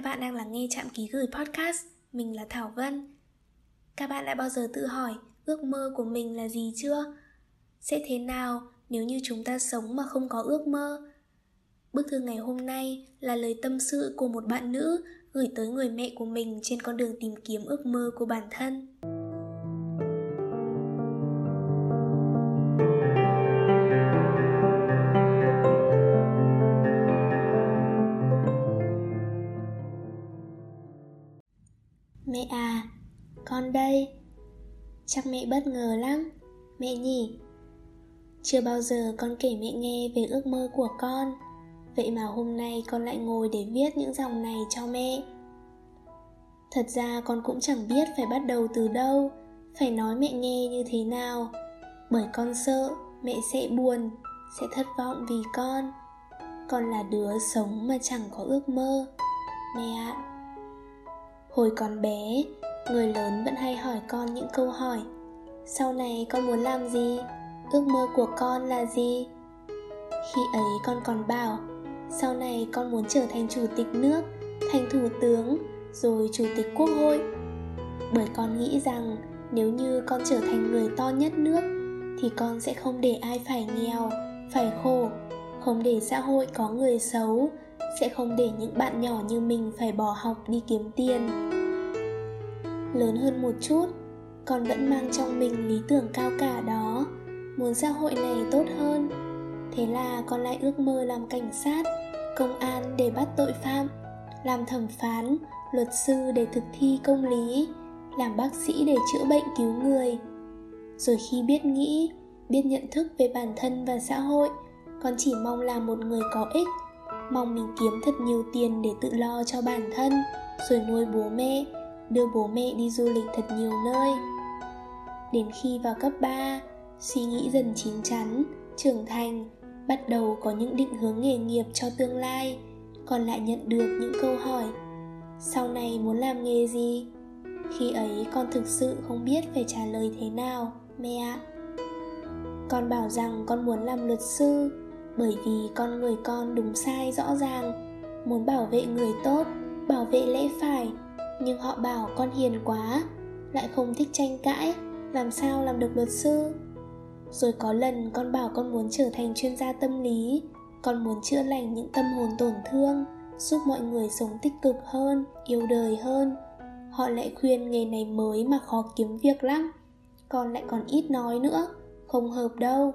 Các bạn đang lắng nghe Trạm Ký Gửi Podcast Mình là Thảo Vân Các bạn đã bao giờ tự hỏi ước mơ của mình là gì chưa? Sẽ thế nào nếu như chúng ta sống mà không có ước mơ? Bức thư ngày hôm nay là lời tâm sự của một bạn nữ gửi tới người mẹ của mình trên con đường tìm kiếm ước mơ của bản thân. Con đây? Chắc mẹ bất ngờ lắm. Mẹ nhỉ? Chưa bao giờ con kể mẹ nghe về ước mơ của con. Vậy mà hôm nay con lại ngồi để viết những dòng này cho mẹ. Thật ra con cũng chẳng biết phải bắt đầu từ đâu Phải nói mẹ nghe như thế nào. Bởi con sợ mẹ sẽ buồn Sẽ thất vọng vì con. Con là đứa sống mà chẳng có ước mơ. Mẹ ạ. Hồi còn bé, người lớn vẫn hay hỏi con những câu hỏi Sau này con muốn làm gì? Ước mơ của con là gì? Khi ấy con còn bảo Sau này con muốn trở thành chủ tịch nước, thành thủ tướng, rồi chủ tịch quốc hội Bởi con nghĩ rằng nếu như con trở thành người to nhất nước Thì con sẽ không để ai phải nghèo, phải khổ Không để xã hội có người xấu sẽ không để những bạn nhỏ như mình phải bỏ học đi kiếm tiền lớn hơn một chút. Con vẫn mang trong mình lý tưởng cao cả đó. Muốn xã hội này tốt hơn. Thế là con lại ước mơ làm cảnh sát, công an để bắt tội phạm, làm thẩm phán, luật sư để thực thi công lý, làm bác sĩ để chữa bệnh cứu người. Rồi khi biết nghĩ, biết nhận thức về bản thân và xã hội, con chỉ mong là một người có ích, mong mình kiếm thật nhiều tiền để tự lo cho bản thân, rồi nuôi bố mẹ đưa bố mẹ đi du lịch thật nhiều nơi. Đến khi vào cấp 3 suy nghĩ dần chín chắn, trưởng thành, bắt đầu có những định hướng nghề nghiệp cho tương lai, còn lại nhận được những câu hỏi, sau này muốn làm nghề gì? Khi ấy con thực sự không biết phải trả lời thế nào, mẹ ạ. Con bảo rằng con muốn làm luật sư, bởi vì con người con đúng sai rõ ràng. Muốn bảo vệ người tốt, bảo vệ lẽ phải nhưng họ bảo con hiền quá, lại không thích tranh cãi, làm sao làm được luật sư? Rồi có lần con bảo con muốn trở thành chuyên gia tâm lý, con muốn chữa lành những tâm hồn tổn thương, giúp mọi người sống tích cực hơn, yêu đời hơn. Họ lại khuyên nghề này mới mà khó kiếm việc lắm, con lại còn ít nói nữa, không hợp đâu.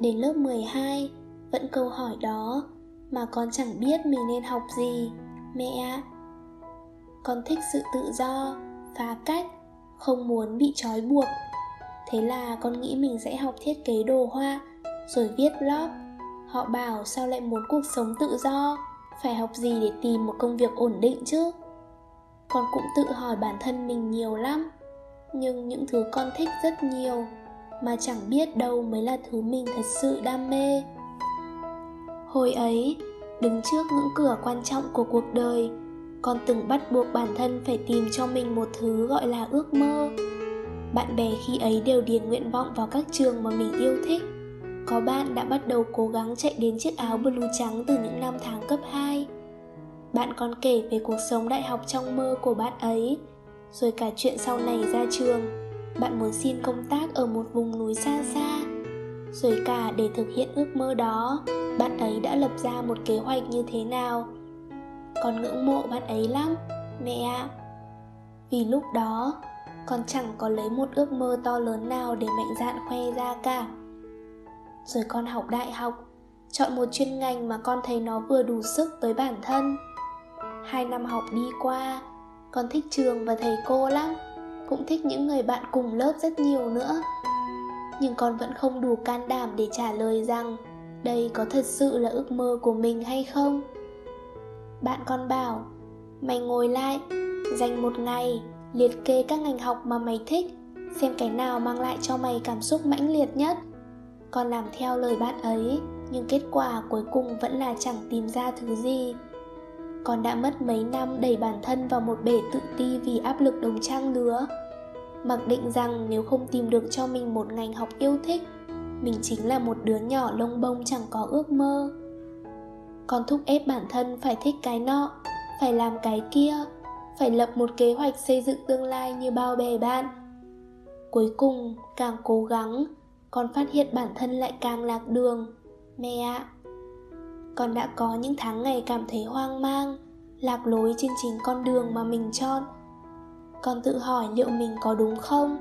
Đến lớp 12 Vẫn câu hỏi đó, Mà con chẳng biết mình nên học gì. Mẹ ạ con thích sự tự do Phá cách Không muốn bị trói buộc. Thế là con nghĩ mình sẽ học thiết kế đồ họa Rồi viết blog. Họ bảo sao lại muốn cuộc sống tự do? Phải học gì để tìm một công việc ổn định chứ? Con cũng tự hỏi bản thân mình nhiều lắm. Nhưng những thứ con thích rất nhiều mà chẳng biết đâu mới là thứ mình thật sự đam mê. Hồi ấy, đứng trước ngưỡng cửa quan trọng của cuộc đời con từng bắt buộc bản thân phải tìm cho mình một thứ gọi là ước mơ. Bạn bè khi ấy đều điền nguyện vọng vào các trường mà mình yêu thích. Có bạn đã bắt đầu cố gắng chạy đến chiếc áo blue trắng từ những năm tháng cấp 2 bạn còn kể về cuộc sống đại học trong mơ của bạn ấy, rồi cả chuyện sau này ra trường. Bạn muốn xin công tác ở một vùng núi xa xa. Rồi cả để thực hiện ước mơ đó, bạn ấy đã lập ra một kế hoạch như thế nào? Con ngưỡng mộ bạn ấy lắm, mẹ ạ. Vì lúc đó, con chẳng có lấy một ước mơ to lớn nào để mạnh dạn khoe ra cả. Rồi con học đại học, chọn một chuyên ngành mà con thấy nó vừa đủ sức với bản thân. Hai năm học đi qua, con thích trường và thầy cô lắm, cũng thích những người bạn cùng lớp rất nhiều nữa. Nhưng con vẫn không đủ can đảm để trả lời rằng đây có thật sự là ước mơ của mình hay không bạn con bảo, mày ngồi lại, dành một ngày liệt kê các ngành học mà mày thích, xem cái nào mang lại cho mày cảm xúc mãnh liệt nhất. Con làm theo lời bạn ấy, nhưng kết quả cuối cùng vẫn là chẳng tìm ra thứ gì. Con đã mất mấy năm đẩy bản thân vào một bể tự ti vì áp lực đồng trang lứa. Mặc định rằng nếu không tìm được cho mình một ngành học yêu thích, mình chính là một đứa nhỏ lông bông chẳng có ước mơ con thúc ép bản thân phải thích cái nọ, phải làm cái kia, phải lập một kế hoạch xây dựng tương lai như bao bè bạn. Cuối cùng, càng cố gắng, con phát hiện bản thân lại càng lạc đường. Mẹ ạ, con đã có những tháng ngày cảm thấy hoang mang, lạc lối trên chính con đường mà mình chọn. Con tự hỏi liệu mình có đúng không?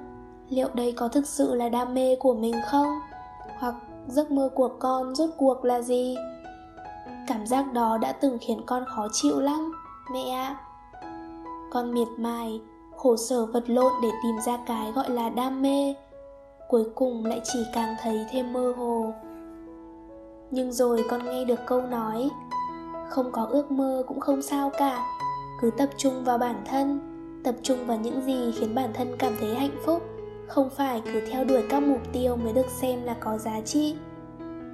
Liệu đây có thực sự là đam mê của mình không? Hoặc giấc mơ của con rốt cuộc là gì? Cảm giác đó đã từng khiến con khó chịu lắm, mẹ ạ. Con miệt mài, khổ sở vật lộn để tìm ra cái gọi là đam mê. Cuối cùng lại chỉ càng thấy thêm mơ hồ. Nhưng rồi con nghe được câu nói, không có ước mơ cũng không sao cả, cứ tập trung vào bản thân, tập trung vào những gì khiến bản thân cảm thấy hạnh phúc, không phải cứ theo đuổi các mục tiêu mới được xem là có giá trị.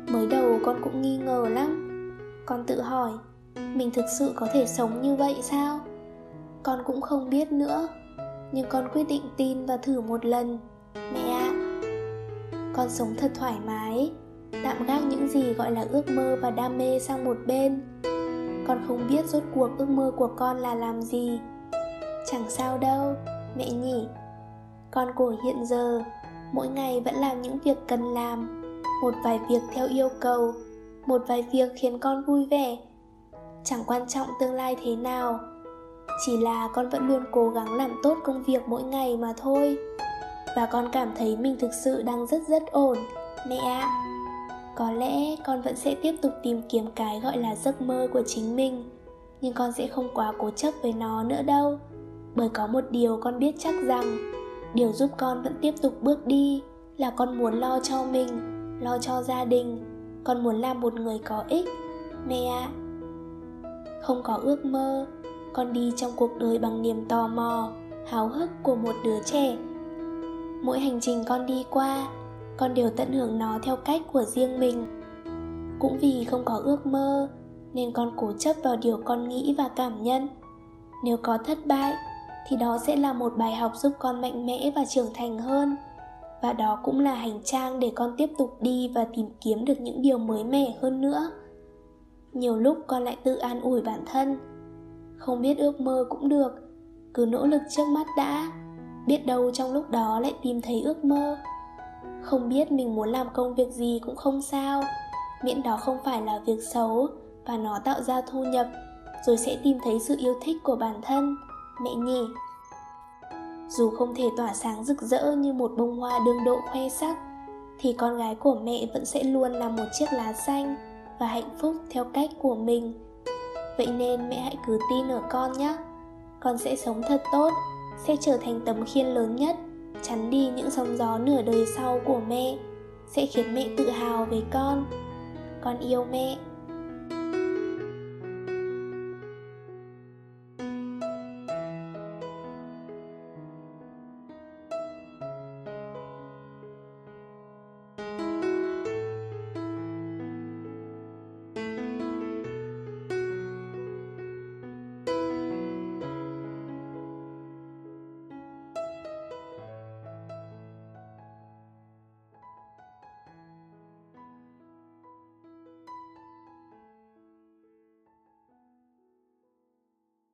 Mới đầu con cũng nghi ngờ lắm con tự hỏi, mình thực sự có thể sống như vậy sao? Con cũng không biết nữa, nhưng con quyết định tin và thử một lần. Mẹ ạ. Con sống thật thoải mái, tạm gác những gì gọi là ước mơ và đam mê sang một bên. Con không biết rốt cuộc ước mơ của con là làm gì. Chẳng sao đâu, mẹ nhỉ. Con của hiện giờ, mỗi ngày vẫn làm những việc cần làm, một vài việc theo yêu cầu một vài việc khiến con vui vẻ. Chẳng quan trọng tương lai thế nào chỉ là con vẫn luôn cố gắng làm tốt công việc mỗi ngày mà thôi. Và con cảm thấy mình thực sự đang rất rất ổn. Mẹ ạ à, có lẽ con vẫn sẽ tiếp tục tìm kiếm cái gọi là giấc mơ của chính mình nhưng con sẽ không quá cố chấp với nó nữa đâu. Bởi có một điều con biết chắc rằng điều giúp con vẫn tiếp tục bước đi là con muốn lo cho mình lo cho gia đình con muốn làm một người có ích. Mẹ ạ. À. không có ước mơ, con đi trong cuộc đời bằng niềm tò mò, háo hức của một đứa trẻ. Mỗi hành trình con đi qua, con đều tận hưởng nó theo cách của riêng mình. Cũng vì không có ước mơ, nên con cố chấp vào điều con nghĩ và cảm nhận. Nếu có thất bại, thì đó sẽ là một bài học giúp con mạnh mẽ và trưởng thành hơn và đó cũng là hành trang để con tiếp tục đi và tìm kiếm được những điều mới mẻ hơn nữa. Nhiều lúc con lại tự an ủi bản thân. Không biết ước mơ cũng được, cứ nỗ lực trước mắt đã. Biết đâu trong lúc đó lại tìm thấy ước mơ. Không biết mình muốn làm công việc gì cũng không sao. Miễn đó không phải là việc xấu và nó tạo ra thu nhập, rồi sẽ tìm thấy sự yêu thích của bản thân. Mẹ nhỉ dù không thể tỏa sáng rực rỡ như một bông hoa đương độ khoe sắc, thì con gái của mẹ vẫn sẽ luôn là một chiếc lá xanh và hạnh phúc theo cách của mình. Vậy nên mẹ hãy cứ tin ở con nhé. Con sẽ sống thật tốt, sẽ trở thành tấm khiên lớn nhất, chắn đi những sóng gió nửa đời sau của mẹ, sẽ khiến mẹ tự hào về con. Con yêu mẹ.